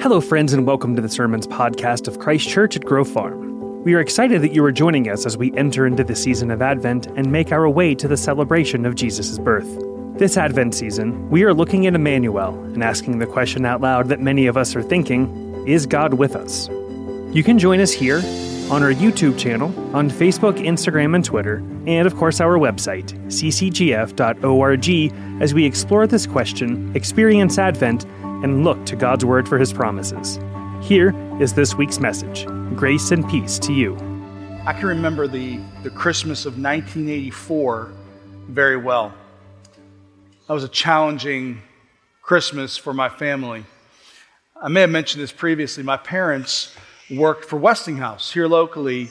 Hello, friends, and welcome to the Sermons podcast of Christ Church at Grove Farm. We are excited that you are joining us as we enter into the season of Advent and make our way to the celebration of Jesus' birth. This Advent season, we are looking at Emmanuel and asking the question out loud that many of us are thinking Is God with us? You can join us here on our YouTube channel, on Facebook, Instagram, and Twitter, and of course our website, ccgf.org, as we explore this question, experience Advent, and look to God's Word for His promises. Here is this week's message Grace and peace to you. I can remember the, the Christmas of 1984 very well. That was a challenging Christmas for my family. I may have mentioned this previously. My parents worked for Westinghouse here locally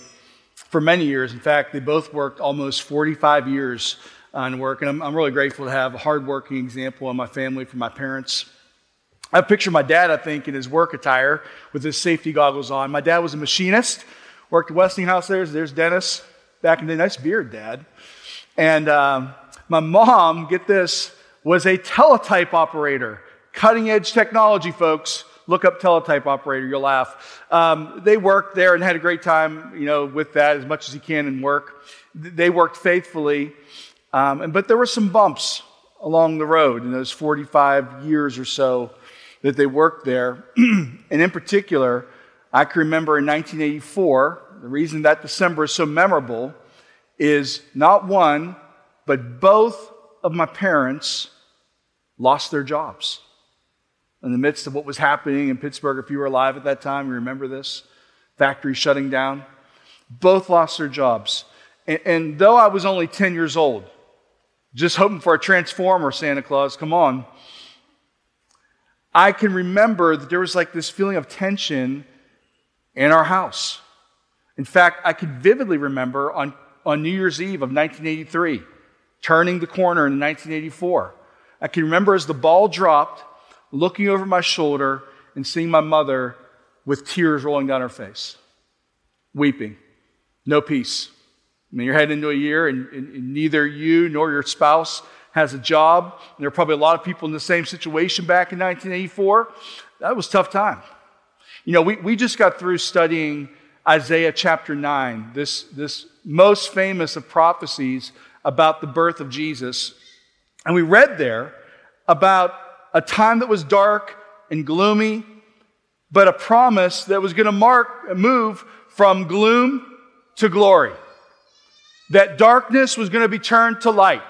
for many years. In fact, they both worked almost 45 years on work, and I'm, I'm really grateful to have a hardworking example in my family from my parents. I picture my dad, I think, in his work attire with his safety goggles on. My dad was a machinist, worked at Westinghouse. There's, there's Dennis back in the day. Nice beard, Dad. And um, my mom, get this, was a teletype operator. Cutting edge technology, folks. Look up teletype operator, you'll laugh. Um, they worked there and had a great time, you know, with that as much as you can in work. They worked faithfully, um, but there were some bumps along the road in those 45 years or so that they worked there. and in particular, I can remember in 1984, the reason that December is so memorable is not one, but both of my parents lost their jobs. In the midst of what was happening in Pittsburgh, if you were alive at that time, you remember this factory shutting down. Both lost their jobs. And, and though I was only 10 years old, just hoping for a transformer, Santa Claus, come on. I can remember that there was like this feeling of tension in our house. In fact, I could vividly remember on, on New Year's Eve of 1983, turning the corner in 1984. I can remember as the ball dropped, looking over my shoulder and seeing my mother with tears rolling down her face, weeping, no peace. I mean, you're heading into a year and, and, and neither you nor your spouse has a job. And there are probably a lot of people in the same situation back in 1984. That was tough time. You know, we, we just got through studying Isaiah chapter 9, this, this most famous of prophecies about the birth of Jesus. And we read there about a time that was dark and gloomy, but a promise that was going to mark, move from gloom to glory. That darkness was going to be turned to light.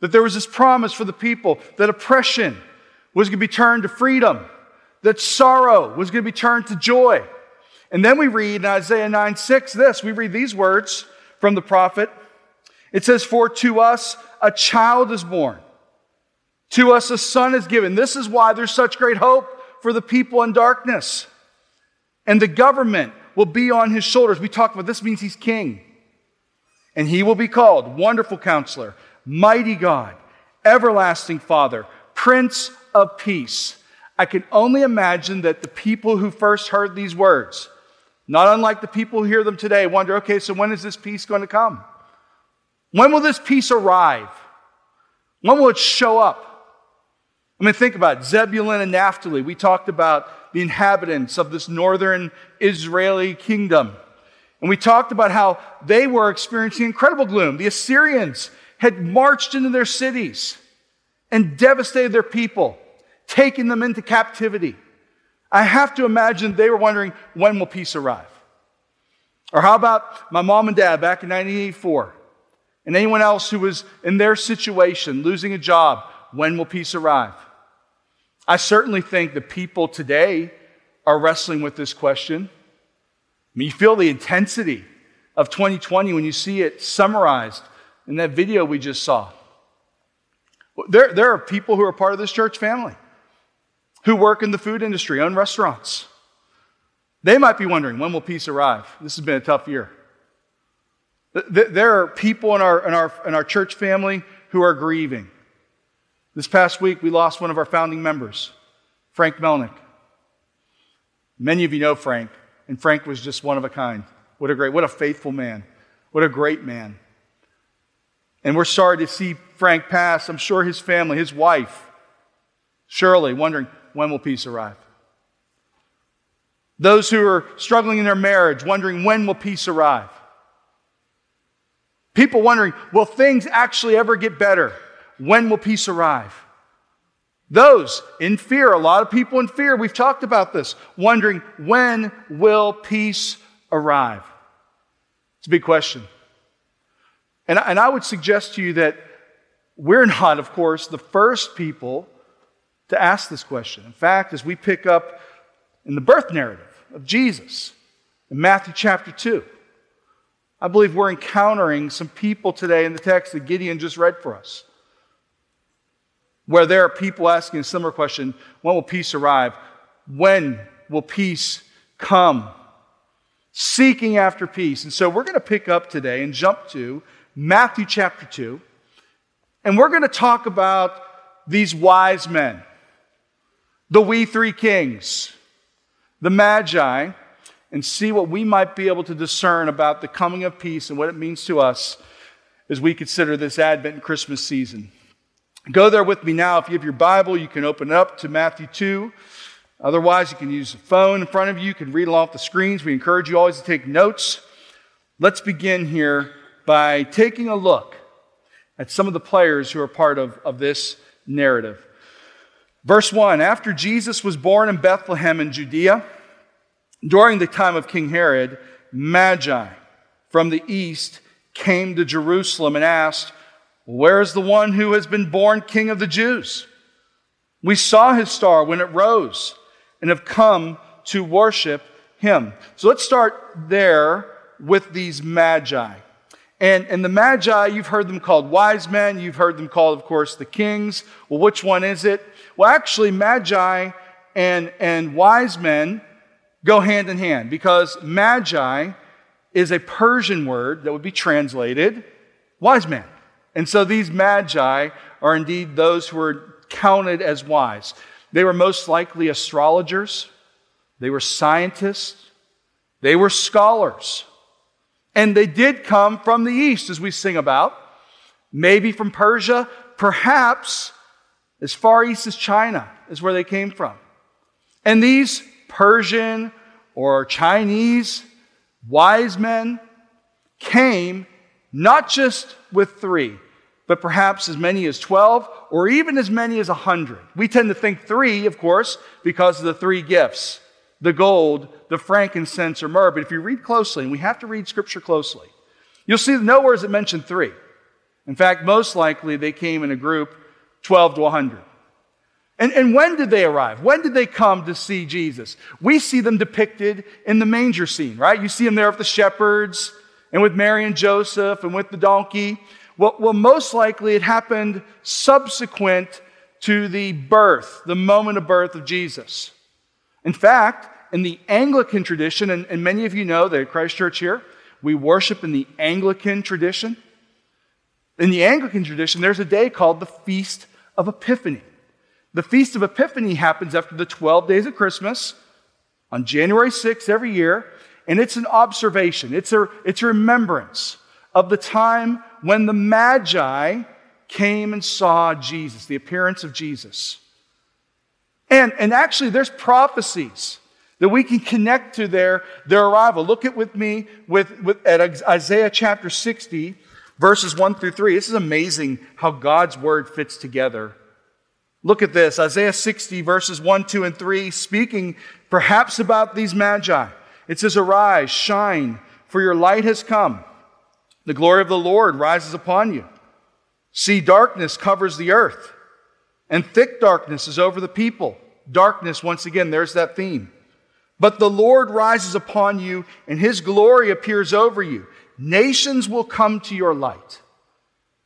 That there was this promise for the people that oppression was going to be turned to freedom, that sorrow was going to be turned to joy. And then we read in Isaiah 9 6 this. We read these words from the prophet. It says, For to us a child is born, to us a son is given. This is why there's such great hope for the people in darkness. And the government will be on his shoulders. We talked about this means he's king. And he will be called Wonderful Counselor mighty God, everlasting Father, Prince of Peace. I can only imagine that the people who first heard these words, not unlike the people who hear them today, wonder okay, so when is this peace going to come? When will this peace arrive? When will it show up? I mean, think about it. Zebulun and Naphtali. We talked about the inhabitants of this northern Israeli kingdom. And we talked about how they were experiencing incredible gloom. The Assyrians had marched into their cities and devastated their people, taking them into captivity. I have to imagine they were wondering, when will peace arrive? Or how about my mom and dad back in 1984? And anyone else who was in their situation, losing a job, when will peace arrive? I certainly think the people today are wrestling with this question. I mean, you feel the intensity of 2020 when you see it summarized in that video we just saw. There, there are people who are part of this church family who work in the food industry, own restaurants. They might be wondering, when will peace arrive? This has been a tough year. There are people in our, in our, in our church family who are grieving. This past week, we lost one of our founding members, Frank Melnick. Many of you know Frank, and Frank was just one of a kind. What a great, what a faithful man. What a great man. And we're sorry to see Frank pass. I'm sure his family, his wife, Shirley, wondering when will peace arrive? Those who are struggling in their marriage, wondering when will peace arrive. People wondering, will things actually ever get better? When will peace arrive? Those in fear, a lot of people in fear, we've talked about this, wondering, when will peace arrive? It's a big question. And, and I would suggest to you that we're not, of course, the first people to ask this question. In fact, as we pick up in the birth narrative of Jesus in Matthew chapter 2, I believe we're encountering some people today in the text that Gideon just read for us, where there are people asking a similar question when will peace arrive? When will peace come? Seeking after peace. And so we're going to pick up today and jump to Matthew chapter 2, and we're going to talk about these wise men, the we three kings, the magi, and see what we might be able to discern about the coming of peace and what it means to us as we consider this Advent and Christmas season. Go there with me now. If you have your Bible, you can open it up to Matthew 2. Otherwise, you can use the phone in front of you. You can read off the screens. We encourage you always to take notes. Let's begin here by taking a look at some of the players who are part of, of this narrative. Verse 1 After Jesus was born in Bethlehem in Judea, during the time of King Herod, Magi from the east came to Jerusalem and asked, Where is the one who has been born King of the Jews? We saw his star when it rose and have come to worship him. So let's start there with these Magi. And, and the Magi, you've heard them called wise men. You've heard them called, of course, the kings. Well, which one is it? Well, actually, Magi and, and wise men go hand in hand because magi is a Persian word that would be translated wise man. And so these magi are indeed those who are counted as wise. They were most likely astrologers, they were scientists, they were scholars. And they did come from the east, as we sing about, maybe from Persia, perhaps as far east as China is where they came from. And these Persian or Chinese wise men came not just with three, but perhaps as many as 12 or even as many as 100. We tend to think three, of course, because of the three gifts the gold, the frankincense, or myrrh. But if you read closely, and we have to read scripture closely, you'll see nowhere is it mentioned three. In fact, most likely they came in a group 12 to 100. And, and when did they arrive? When did they come to see Jesus? We see them depicted in the manger scene, right? You see them there with the shepherds and with Mary and Joseph and with the donkey. Well, well most likely it happened subsequent to the birth, the moment of birth of Jesus. In fact, in the Anglican tradition, and, and many of you know that at Christ Church here, we worship in the Anglican tradition. In the Anglican tradition, there's a day called the Feast of Epiphany. The Feast of Epiphany happens after the 12 days of Christmas on January 6th every year, and it's an observation, it's a, it's a remembrance of the time when the Magi came and saw Jesus, the appearance of Jesus. And, and actually, there's prophecies that we can connect to their, their arrival. Look at with me with, with, at Isaiah chapter 60, verses 1 through 3. This is amazing how God's word fits together Look at this Isaiah 60, verses 1, 2, and 3, speaking perhaps about these magi. It says, Arise, shine, for your light has come. The glory of the Lord rises upon you. See, darkness covers the earth, and thick darkness is over the people. Darkness, once again, there's that theme. But the Lord rises upon you, and his glory appears over you. Nations will come to your light.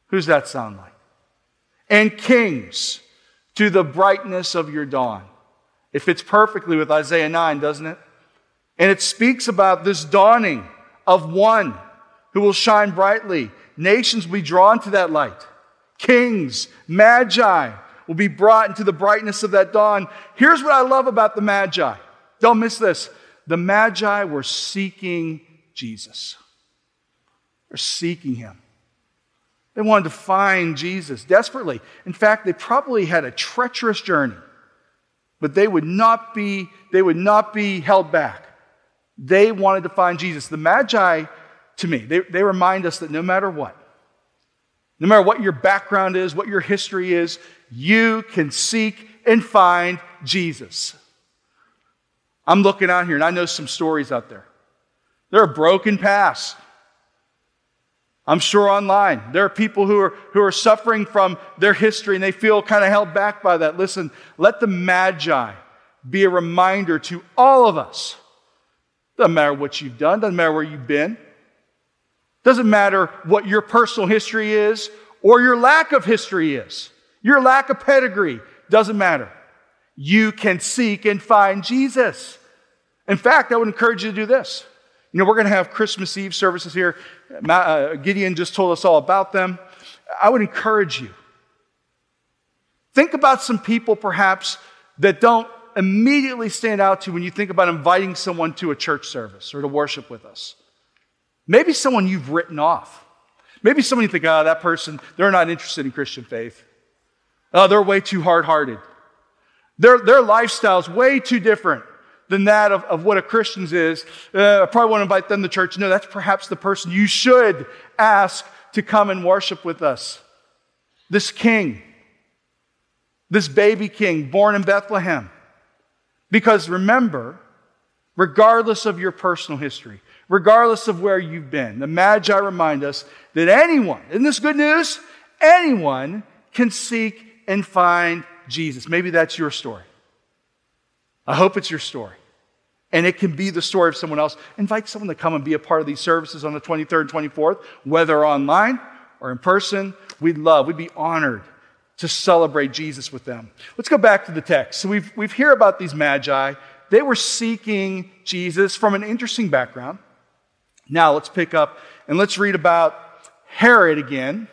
Who's that sound like? And kings to the brightness of your dawn. It fits perfectly with Isaiah 9, doesn't it? And it speaks about this dawning of one who will shine brightly. Nations will be drawn to that light. Kings, magi will be brought into the brightness of that dawn. Here's what I love about the magi. Don't miss this. The magi were seeking Jesus. They're seeking him. They wanted to find Jesus desperately. In fact, they probably had a treacherous journey, but they would not be, they would not be held back. They wanted to find Jesus. The Magi, to me, they, they remind us that no matter what, no matter what your background is, what your history is, you can seek and find Jesus. I'm looking out here and I know some stories out there. There are broken paths. I'm sure online. There are people who are, who are suffering from their history and they feel kind of held back by that. Listen, let the Magi be a reminder to all of us. Doesn't matter what you've done, doesn't matter where you've been, doesn't matter what your personal history is or your lack of history is, your lack of pedigree, doesn't matter. You can seek and find Jesus. In fact, I would encourage you to do this. You know, we're going to have Christmas Eve services here. Uh, Gideon just told us all about them. I would encourage you. Think about some people perhaps that don't immediately stand out to you when you think about inviting someone to a church service or to worship with us. Maybe someone you've written off. Maybe someone you think, oh, that person, they're not interested in Christian faith. Oh, they're way too hard hearted. Their, their lifestyle's way too different than that of, of what a Christian's is. Uh, I probably want to invite them to church. No, that's perhaps the person you should ask to come and worship with us. This king, this baby king born in Bethlehem. Because remember, regardless of your personal history, regardless of where you've been, the Magi remind us that anyone, isn't this good news? Anyone can seek and find Jesus. Maybe that's your story. I hope it's your story. And it can be the story of someone else. Invite someone to come and be a part of these services on the 23rd and 24th, whether online or in person. We'd love, we'd be honored to celebrate Jesus with them. Let's go back to the text. So we've, we've heard about these magi. They were seeking Jesus from an interesting background. Now let's pick up and let's read about Herod again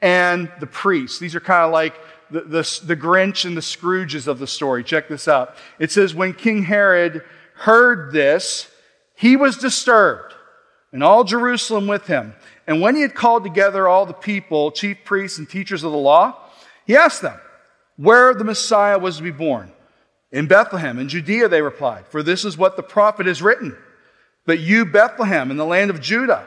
and the priests. These are kind of like the, the, the Grinch and the Scrooges of the story. Check this out. It says, When King Herod heard this, he was disturbed, and all Jerusalem with him. And when he had called together all the people, chief priests and teachers of the law, he asked them where the Messiah was to be born. In Bethlehem, in Judea, they replied, for this is what the prophet has written. But you, Bethlehem, in the land of Judah,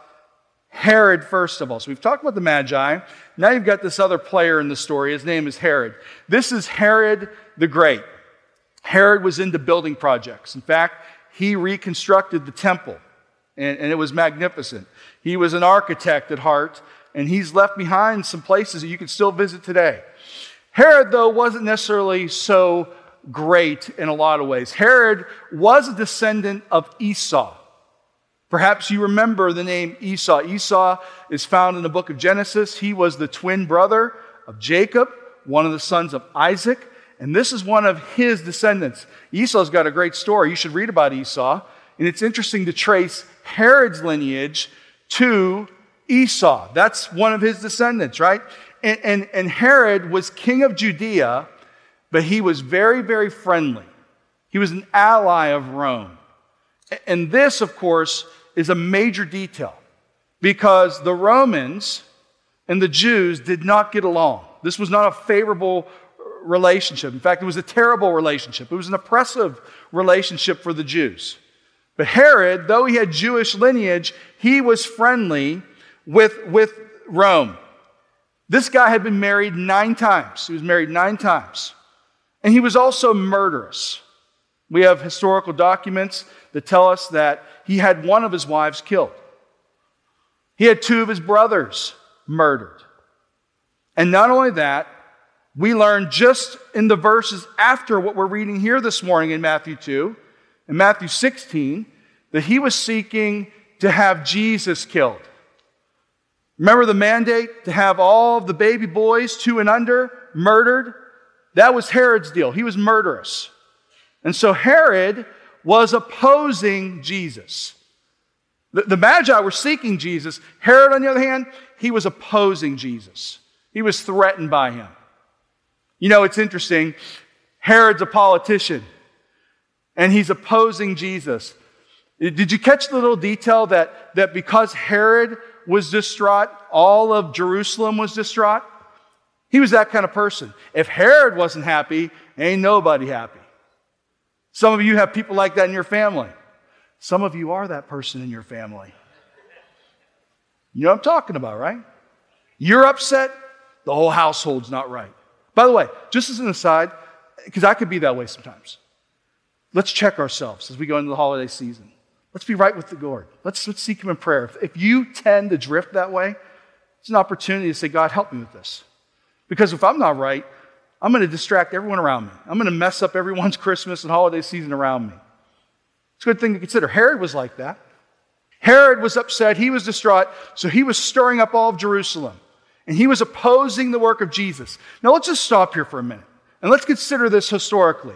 Herod first of all. So we've talked about the Magi. Now you've got this other player in the story. His name is Herod. This is Herod the Great. Herod was into building projects. In fact, he reconstructed the temple, and, and, it was magnificent. He was an architect at heart, and he's left behind some places that you can still visit today. Herod, though, wasn't necessarily so great in a lot of ways. Herod was a descendant of Esau. Perhaps you remember the name Esau. Esau is found in the book of Genesis. He was the twin brother of Jacob, one of the sons of Isaac, and this is one of his descendants. Esau's got a great story. You should read about Esau. And it's interesting to trace Herod's lineage to Esau. That's one of his descendants, right? And, and, and Herod was king of Judea, but he was very, very friendly. He was an ally of Rome. And this, of course, is a major detail because the Romans and the Jews did not get along. This was not a favorable relationship. In fact, it was a terrible relationship. It was an oppressive relationship for the Jews. But Herod, though he had Jewish lineage, he was friendly with, with Rome. This guy had been married nine times. He was married nine times. And he was also murderous. We have historical documents that tell us that he had one of his wives killed. He had two of his brothers murdered. And not only that, we learn just in the verses after what we're reading here this morning in Matthew 2, in Matthew 16, that he was seeking to have Jesus killed. Remember the mandate to have all of the baby boys, two and under, murdered? That was Herod's deal. He was murderous. And so Herod was opposing Jesus. The, the Magi were seeking Jesus. Herod, on the other hand, he was opposing Jesus. He was threatened by him. You know, it's interesting. Herod's a politician, and he's opposing Jesus. Did you catch the little detail that, that because Herod was distraught, all of Jerusalem was distraught? He was that kind of person. If Herod wasn't happy, ain't nobody happy. Some of you have people like that in your family. Some of you are that person in your family. You know what I'm talking about, right? You're upset, the whole household's not right. By the way, just as an aside, because I could be that way sometimes, let's check ourselves as we go into the holiday season. Let's be right with the Lord. Let's, let's seek Him in prayer. If, if you tend to drift that way, it's an opportunity to say, God, help me with this. Because if I'm not right, I'm going to distract everyone around me. I'm going to mess up everyone's Christmas and holiday season around me. It's a good thing to consider. Herod was like that. Herod was upset. He was distraught. So he was stirring up all of Jerusalem. And he was opposing the work of Jesus. Now let's just stop here for a minute. And let's consider this historically.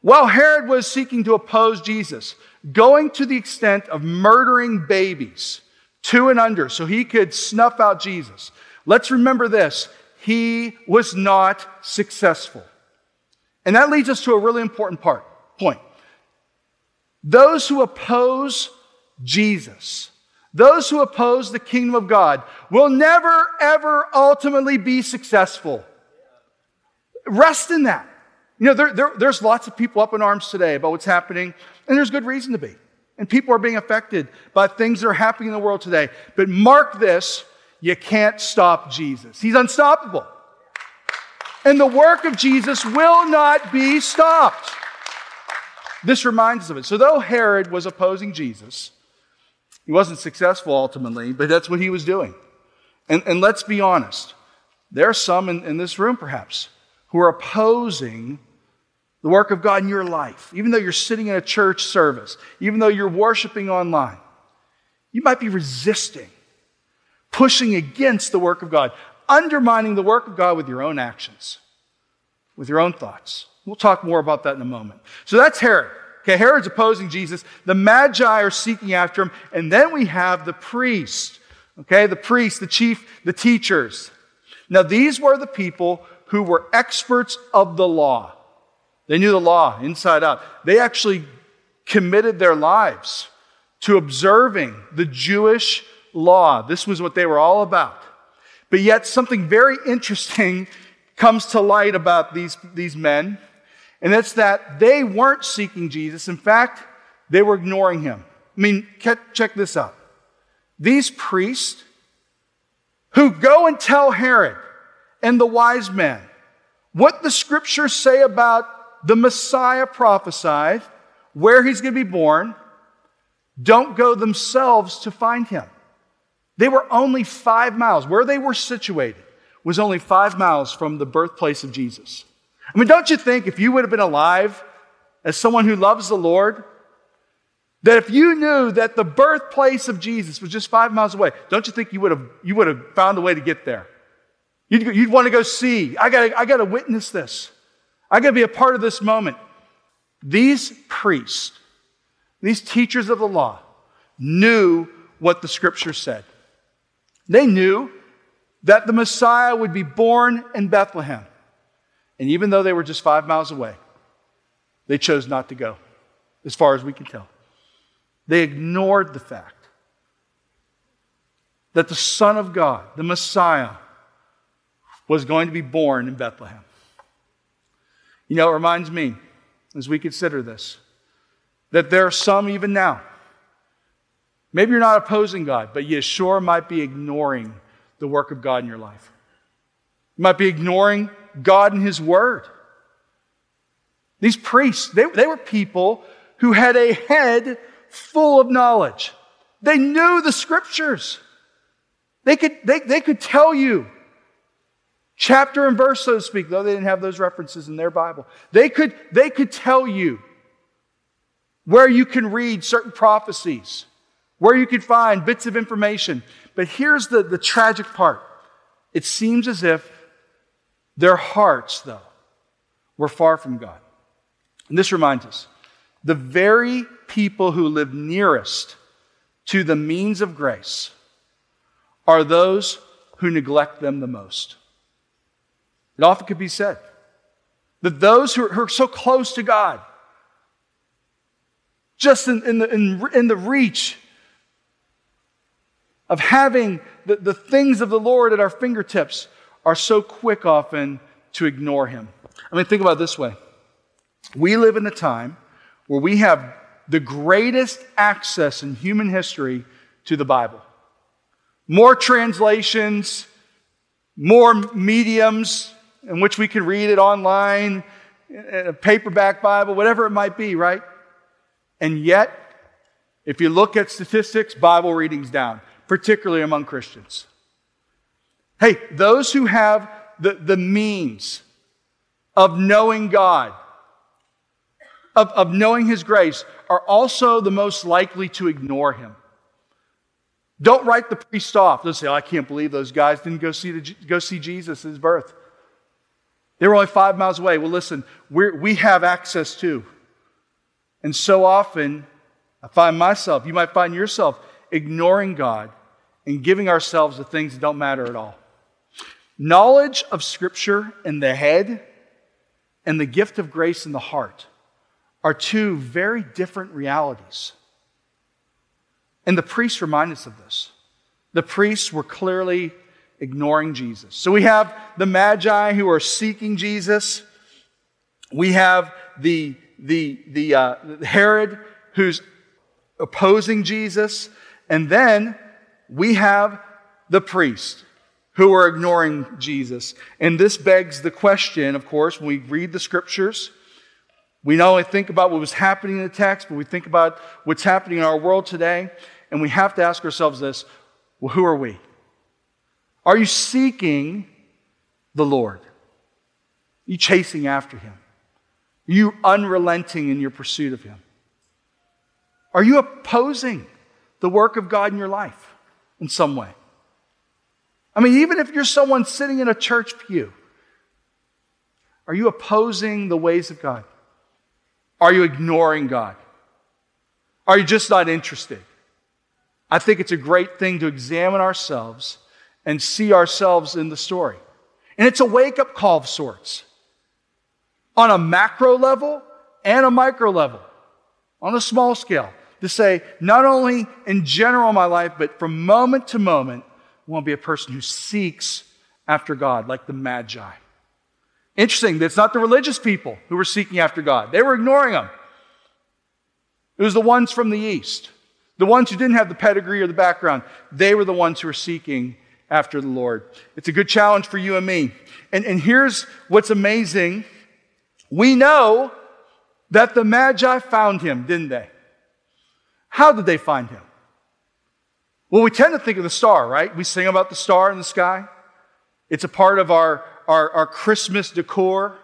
While Herod was seeking to oppose Jesus, going to the extent of murdering babies, two and under, so he could snuff out Jesus, let's remember this he was not successful. And that leads us to a really important part, point. Those who oppose Jesus, those who oppose the kingdom of God, will never, ever ultimately be successful. Rest in that. You know, there, there, there's lots of people up in arms today about what's happening, and there's good reason to be. And people are being affected by things that are happening in the world today. But mark this you can't stop Jesus, He's unstoppable. And the work of Jesus will not be stopped. This reminds us of it. So, though Herod was opposing Jesus, he wasn't successful ultimately, but that's what he was doing. And, and let's be honest, there are some in, in this room perhaps who are opposing the work of God in your life, even though you're sitting in a church service, even though you're worshiping online. You might be resisting, pushing against the work of God, undermining the work of God with your own actions, with your own thoughts. We'll talk more about that in a moment. So that's Herod. Okay, Herod's opposing Jesus. The Magi are seeking after him. And then we have the priest. Okay, the priests, the chief, the teachers. Now, these were the people who were experts of the law. They knew the law inside out. They actually committed their lives to observing the Jewish law. This was what they were all about. But yet, something very interesting comes to light about these, these men and it's that they weren't seeking Jesus. In fact, they were ignoring him. I mean, check this out. These priests who go and tell Herod and the wise men what the scriptures say about the Messiah prophesied, where he's going to be born, don't go themselves to find him. They were only five miles. Where they were situated was only five miles from the birthplace of Jesus. I mean, don't you think if you would have been alive as someone who loves the Lord, that if you knew that the birthplace of Jesus was just five miles away, don't you think you would have, you would have found a way to get there? You'd, you'd want to go see. I got I gotta witness this. I got to be a part of this moment. These priests, these teachers of the law, knew what the scripture said. They knew that the Messiah would be born in Bethlehem. And even though they were just five miles away, they chose not to go, as far as we can tell. They ignored the fact that the Son of God, the Messiah, was going to be born in Bethlehem. You know, it reminds me, as we consider this, that there are some even now. Maybe you're not opposing God, but you sure might be ignoring the work of God in your life. You might be ignoring God and His Word. These priests, they, they were people who had a head full of knowledge. They knew the scriptures. They could, they, they could tell you chapter and verse, so to speak, though they didn't have those references in their Bible. They could, they could tell you where you can read certain prophecies, where you could find bits of information. But here's the, the tragic part it seems as if their hearts, though, were far from God. And this reminds us the very people who live nearest to the means of grace are those who neglect them the most. It often could be said that those who are, so close to God, just in, in, the, in, in the reach of having the, the things of the Lord at our fingertips, are so quick often to ignore Him. I mean, think about it this way we live in a time where we have the greatest access in human history to the Bible. More translations, more mediums in which we can read it online, a paperback Bible, whatever it might be, right? And yet, if you look at statistics, Bible reading's down, particularly among Christians. Hey, those who have the, the means of knowing God, of, of knowing His grace, are also the most likely to ignore Him. Don't write the priest off. Don't say, oh, I can't believe those guys didn't go see, the, go see Jesus at his birth. They were only five miles away. Well, listen, we we have access too. And so often, I find myself, you might find yourself, ignoring God and giving ourselves to things that don't matter at all. Knowledge of Scripture in the head and the gift of grace in the heart are two very different realities. And the priests remind us of this. The priests were clearly ignoring Jesus. So we have the Magi who are seeking Jesus. We have the, the, the uh, Herod who's opposing Jesus. And then we have the priest who are ignoring Jesus. And this begs the question, of course, when we read the scriptures, we not only think about what was happening in the text, but we think about what's happening in our world today. And we have to ask ourselves this well, who are we? Are you seeking the Lord? Are you chasing after Him? Are you unrelenting in your pursuit of Him? Are you opposing the work of God in your life in some way? I mean, even if you're someone sitting in a church pew, are you opposing the ways of God? Are you ignoring God? Are you just not interested? I think it's a great thing to examine ourselves and see ourselves in the story. And it's a wake up call of sorts on a macro level and a micro level, on a small scale, to say, not only in general in my life, but from moment to moment, I want to be a person who seeks after God, like the Magi. Interesting, that's not the religious people who were seeking after God. They were ignoring Him. It was the ones from the East, the ones who didn't have the pedigree or the background. They were the ones who were seeking after the Lord. It's a good challenge for you and me. And, and here's what's amazing we know that the Magi found Him, didn't they? How did they find Him? Well, we tend to think of the star, right? We sing about the star in the sky. It's a part of our, our, our Christmas decor.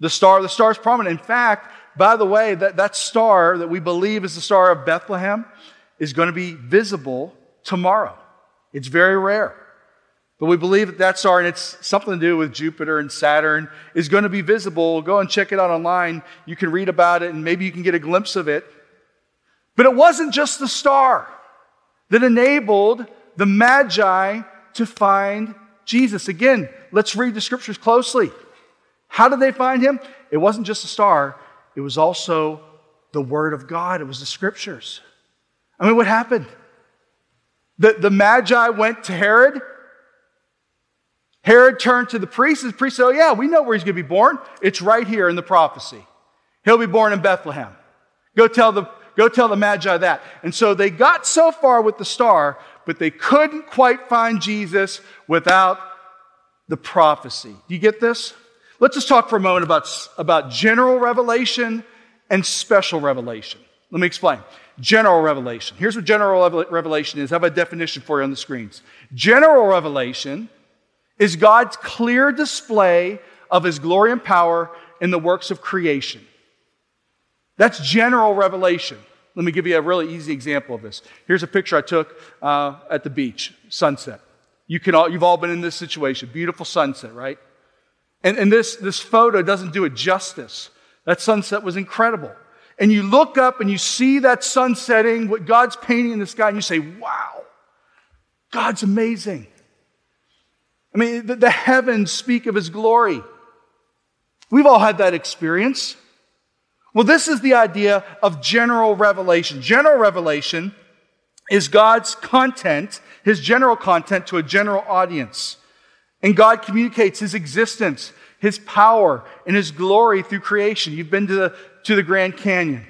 The star, the star is prominent. In fact, by the way, that, that star that we believe is the star of Bethlehem is going to be visible tomorrow. It's very rare. But we believe that that star, and it's something to do with Jupiter and Saturn, is going to be visible. Go and check it out online. You can read about it and maybe you can get a glimpse of it. But it wasn't just the star that enabled the Magi to find Jesus. Again, let's read the scriptures closely. How did they find him? It wasn't just a star, it was also the Word of God, it was the scriptures. I mean, what happened? The, the Magi went to Herod. Herod turned to the priest, and the priest said, Oh, yeah, we know where he's going to be born. It's right here in the prophecy. He'll be born in Bethlehem. Go tell the Go tell the Magi that. And so they got so far with the star, but they couldn't quite find Jesus without the prophecy. Do you get this? Let's just talk for a moment about, about general revelation and special revelation. Let me explain. General revelation. Here's what general revelation is. I have a definition for you on the screens. General revelation is God's clear display of his glory and power in the works of creation. That's general revelation. Let me give you a really easy example of this. Here's a picture I took uh, at the beach, sunset. You can all, you've all been in this situation. Beautiful sunset, right? And, and this, this photo doesn't do it justice. That sunset was incredible. and you look up and you see that sun setting, what God's painting in the sky, and you say, wow, God's amazing. I mean, the, the heavens speak of his glory. We've all had that experience. Well, this is the idea of general revelation. General revelation is God's content, his general content to a general audience. And God communicates his existence, his power, and his glory through creation. You've been to the, to the Grand Canyon.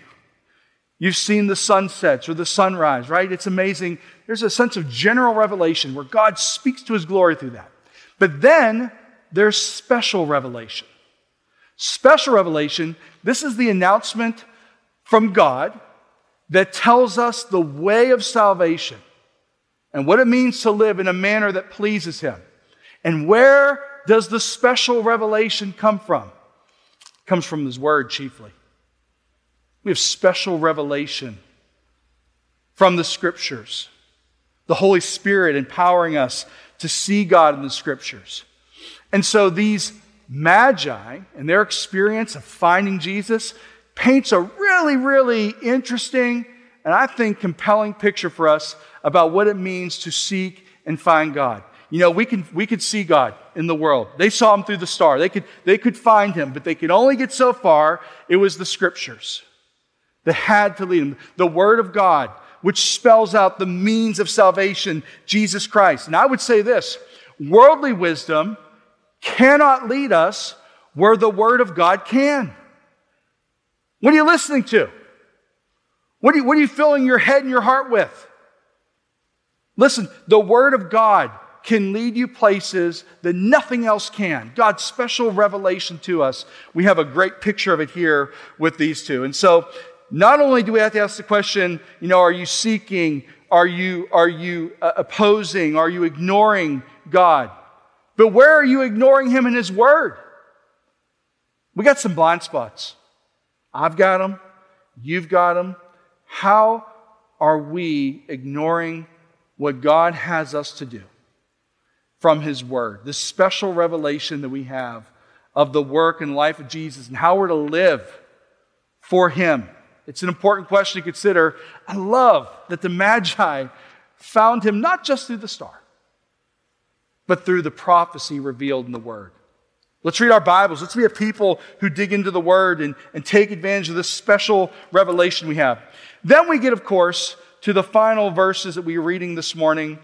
You've seen the sunsets or the sunrise, right? It's amazing. There's a sense of general revelation where God speaks to his glory through that. But then there's special revelation. Special revelation, this is the announcement from God that tells us the way of salvation and what it means to live in a manner that pleases Him. And where does the special revelation come from? It comes from His Word chiefly. We have special revelation from the Scriptures, the Holy Spirit empowering us to see God in the Scriptures. And so these Magi and their experience of finding Jesus paints a really, really interesting and I think compelling picture for us about what it means to seek and find God. You know, we, can, we could see God in the world. They saw him through the star. They could, they could find him, but they could only get so far. It was the scriptures that had to lead them. The Word of God, which spells out the means of salvation, Jesus Christ. And I would say this worldly wisdom cannot lead us where the Word of God can. What are you listening to? What are you, what are you filling your head and your heart with? Listen, the Word of God can lead you places that nothing else can. God's special revelation to us. We have a great picture of it here with these two. And so, not only do we have to ask the question, you know, are you seeking? Are you, are you uh, opposing? Are you ignoring God? But where are you ignoring Him in His Word? We got some blind spots. I've got them. You've got them. How are we ignoring what God has us to do from His Word? This special revelation that we have of the work and life of Jesus and how we're to live for Him. It's an important question to consider. I love that the Magi found Him not just through the star, but through the prophecy revealed in the Word. Let's read our Bibles. Let's be a people who dig into the Word and, and take advantage of this special revelation we have. Then we get, of course, to the final verses that we are reading this morning,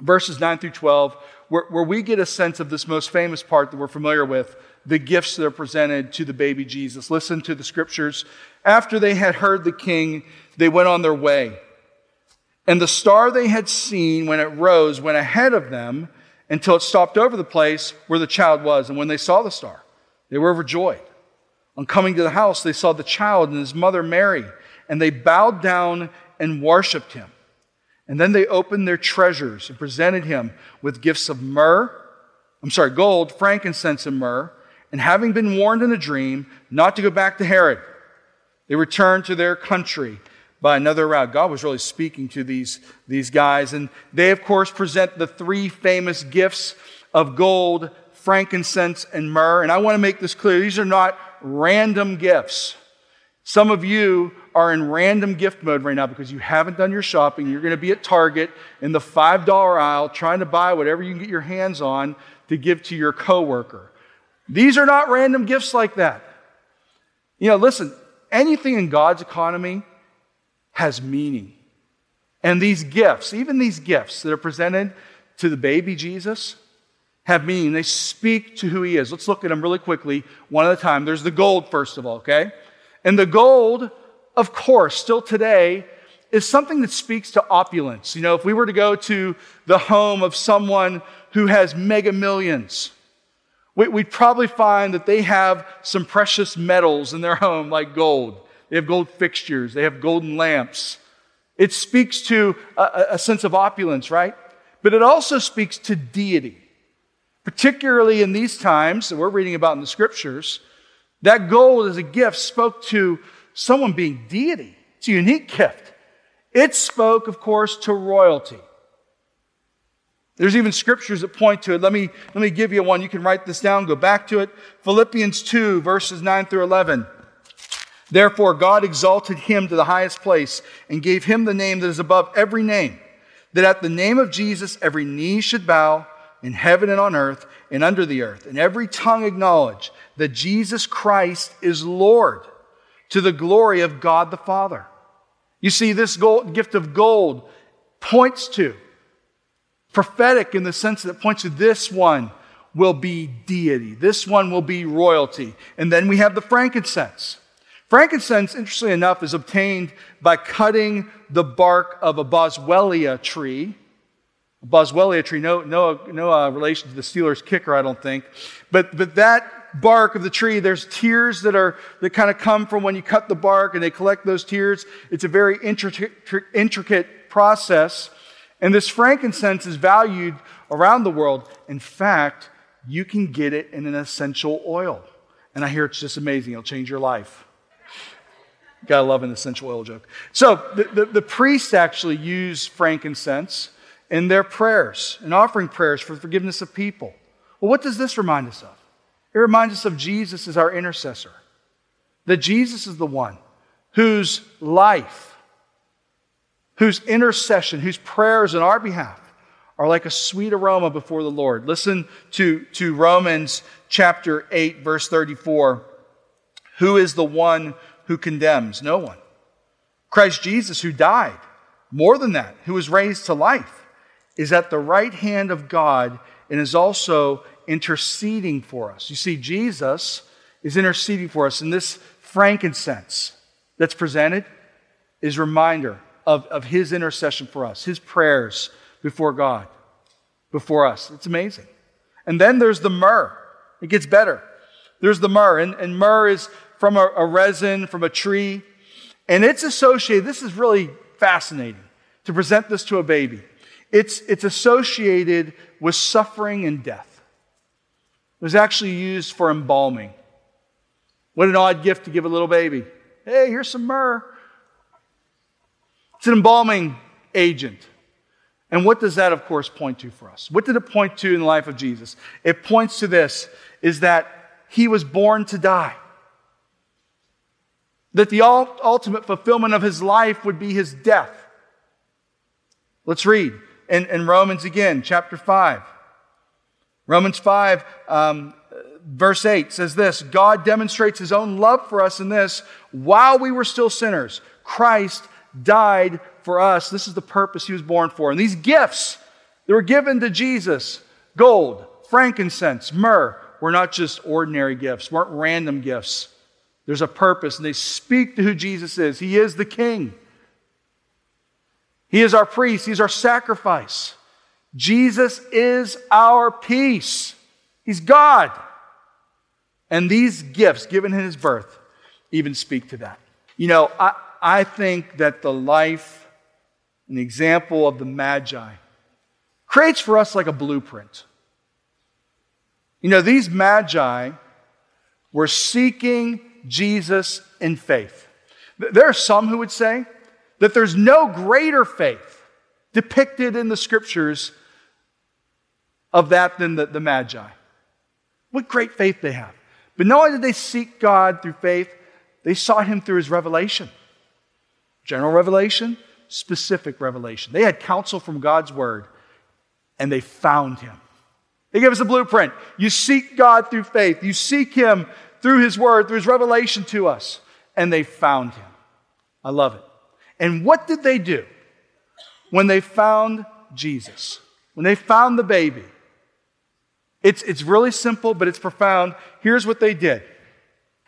verses 9 through 12, where, where we get a sense of this most famous part that we're familiar with the gifts that are presented to the baby Jesus. Listen to the scriptures. After they had heard the king, they went on their way. And the star they had seen when it rose went ahead of them until it stopped over the place where the child was. And when they saw the star, they were overjoyed. On coming to the house, they saw the child and his mother Mary, and they bowed down and worshiped him. And then they opened their treasures and presented him with gifts of myrrh, I'm sorry, gold, frankincense, and myrrh. And having been warned in a dream not to go back to Herod, they returned to their country by another route. God was really speaking to these, these guys. And they, of course, present the three famous gifts of gold, frankincense, and myrrh. And I want to make this clear these are not random gifts. Some of you are in random gift mode right now because you haven't done your shopping. You're going to be at Target in the $5 aisle trying to buy whatever you can get your hands on to give to your coworker. These are not random gifts like that. You know, listen, anything in God's economy has meaning. And these gifts, even these gifts that are presented to the baby Jesus, have meaning. They speak to who he is. Let's look at them really quickly, one at a time. There's the gold, first of all, okay? And the gold, of course, still today, is something that speaks to opulence. You know, if we were to go to the home of someone who has mega millions, we'd probably find that they have some precious metals in their home, like gold. They have gold fixtures, they have golden lamps. It speaks to a, a sense of opulence, right? But it also speaks to deity. Particularly in these times that we're reading about in the scriptures, that gold as a gift spoke to someone being deity. It's a unique gift. It spoke, of course, to royalty. There's even scriptures that point to it. Let me, let me give you one. You can write this down, go back to it. Philippians 2, verses 9 through 11. Therefore, God exalted him to the highest place and gave him the name that is above every name, that at the name of Jesus every knee should bow in heaven and on earth and under the earth, and every tongue acknowledge that Jesus Christ is Lord to the glory of God the Father. You see, this gold, gift of gold points to, prophetic in the sense that it points to this one will be deity, this one will be royalty. And then we have the frankincense. Frankincense, interestingly enough, is obtained by cutting the bark of a boswellia tree. A boswellia tree, no, no, no uh, relation to the Steelers kicker, I don't think. But, but that bark of the tree, there's tears that are that kind of come from when you cut the bark and they collect those tears. It's a very intricate, intricate process. And this frankincense is valued around the world. In fact, you can get it in an essential oil. And I hear it's just amazing. It'll change your life. Gotta love an essential oil joke. So the, the, the priests actually use frankincense in their prayers and offering prayers for forgiveness of people. Well, what does this remind us of? It reminds us of Jesus as our intercessor. That Jesus is the one whose life, whose intercession, whose prayers on our behalf are like a sweet aroma before the Lord. Listen to, to Romans chapter 8, verse 34. Who is the one who condemns? No one. Christ Jesus, who died, more than that, who was raised to life, is at the right hand of God and is also interceding for us. You see, Jesus is interceding for us, and this frankincense that's presented is reminder of, of his intercession for us, his prayers before God, before us. It's amazing. And then there's the myrrh. It gets better. There's the myrrh, and, and myrrh is from a, a resin, from a tree, and it's associated, this is really fascinating to present this to a baby. It's, it's associated with suffering and death. It was actually used for embalming. What an odd gift to give a little baby. Hey, here's some myrrh. It's an embalming agent. And what does that, of course, point to for us? What did it point to in the life of Jesus? It points to this is that he was born to die. That the ultimate fulfillment of his life would be his death. Let's read in, in Romans again, chapter 5. Romans 5, um, verse 8 says this God demonstrates his own love for us in this while we were still sinners, Christ died for us. This is the purpose he was born for. And these gifts that were given to Jesus gold, frankincense, myrrh were not just ordinary gifts, weren't random gifts. There's a purpose, and they speak to who Jesus is. He is the King. He is our priest. He's our sacrifice. Jesus is our peace. He's God. And these gifts given in his birth even speak to that. You know, I, I think that the life and the example of the Magi creates for us like a blueprint. You know, these Magi were seeking Jesus in faith. There are some who would say that there's no greater faith depicted in the scriptures of that than the, the Magi. What great faith they have. But not only did they seek God through faith, they sought Him through His revelation general revelation, specific revelation. They had counsel from God's Word, and they found Him. They gave us a blueprint. You seek God through faith, you seek Him through His Word, through His revelation to us, and they found Him. I love it. And what did they do when they found Jesus? When they found the baby? It's, it's really simple, but it's profound. Here's what they did.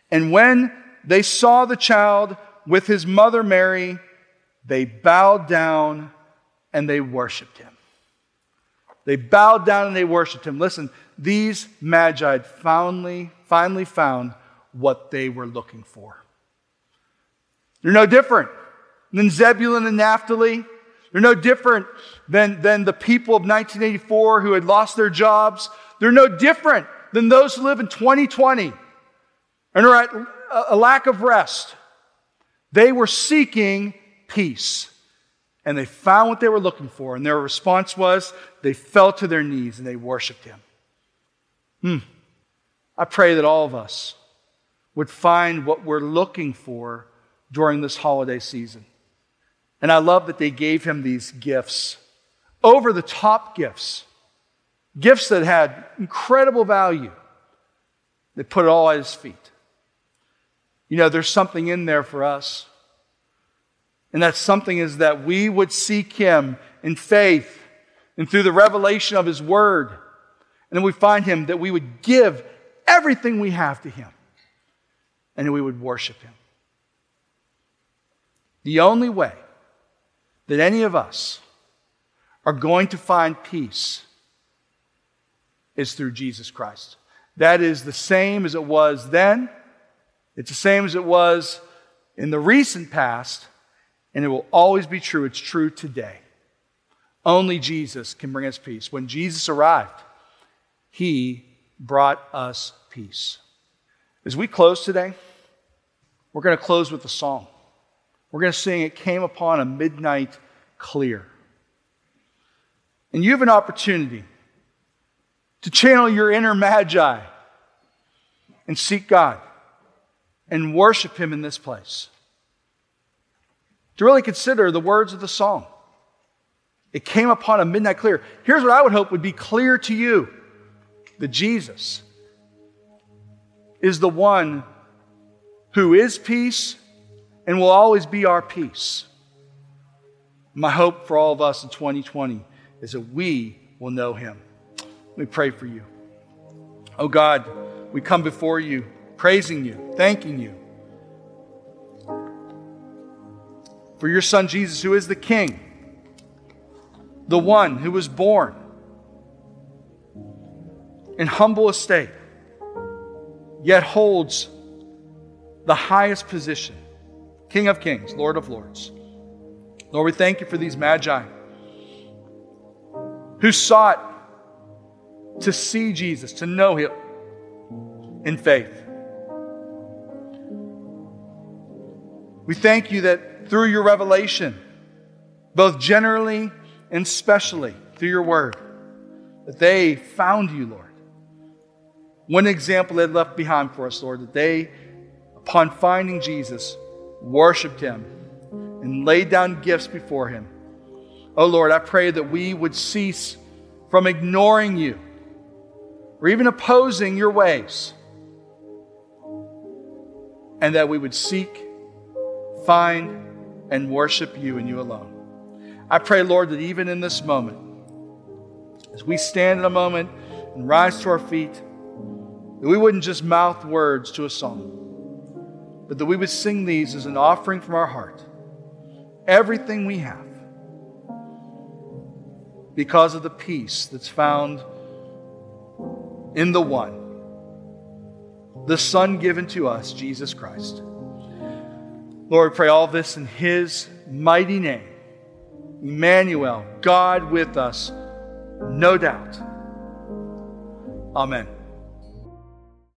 And when they saw the child with his mother Mary, they bowed down and they worshiped him. They bowed down and they worshiped him. Listen, these magi finally, finally found what they were looking for. They're no different than Zebulun and Naphtali. They're no different than, than the people of 1984 who had lost their jobs. They're no different than those who live in 2020 and are at a lack of rest. They were seeking peace. And they found what they were looking for. And their response was they fell to their knees and they worshiped him. Hmm. I pray that all of us would find what we're looking for during this holiday season. And I love that they gave him these gifts, over the top gifts, gifts that had incredible value. They put it all at his feet. You know, there's something in there for us. And that something is that we would seek him in faith and through the revelation of his word. And then we find him that we would give everything we have to him and we would worship him. The only way that any of us are going to find peace is through Jesus Christ. That is the same as it was then, it's the same as it was in the recent past, and it will always be true. It's true today. Only Jesus can bring us peace. When Jesus arrived, he brought us peace. As we close today, we're going to close with a song. We're going to sing It Came Upon a Midnight Clear. And you have an opportunity to channel your inner magi and seek God and worship Him in this place. To really consider the words of the song. It came upon a midnight clear. Here's what I would hope would be clear to you that Jesus is the one who is peace and will always be our peace. My hope for all of us in 2020 is that we will know him. Let me pray for you. Oh God, we come before you, praising you, thanking you for your Son Jesus, who is the King, the one who was born in humble estate, yet holds the highest position King of kings, Lord of lords. Lord, we thank you for these magi who sought to see Jesus, to know him in faith. We thank you that through your revelation, both generally and specially through your word, that they found you, Lord. One example they left behind for us, Lord, that they, upon finding Jesus, worshiped him, and laid down gifts before him. Oh Lord, I pray that we would cease from ignoring you or even opposing your ways, and that we would seek, find, and worship you and you alone. I pray, Lord, that even in this moment, as we stand in a moment and rise to our feet, that we wouldn't just mouth words to a song but that we would sing these as an offering from our heart. Everything we have. Because of the peace that's found in the one, the Son given to us, Jesus Christ. Lord, pray all this in His mighty name. Emmanuel, God with us, no doubt. Amen.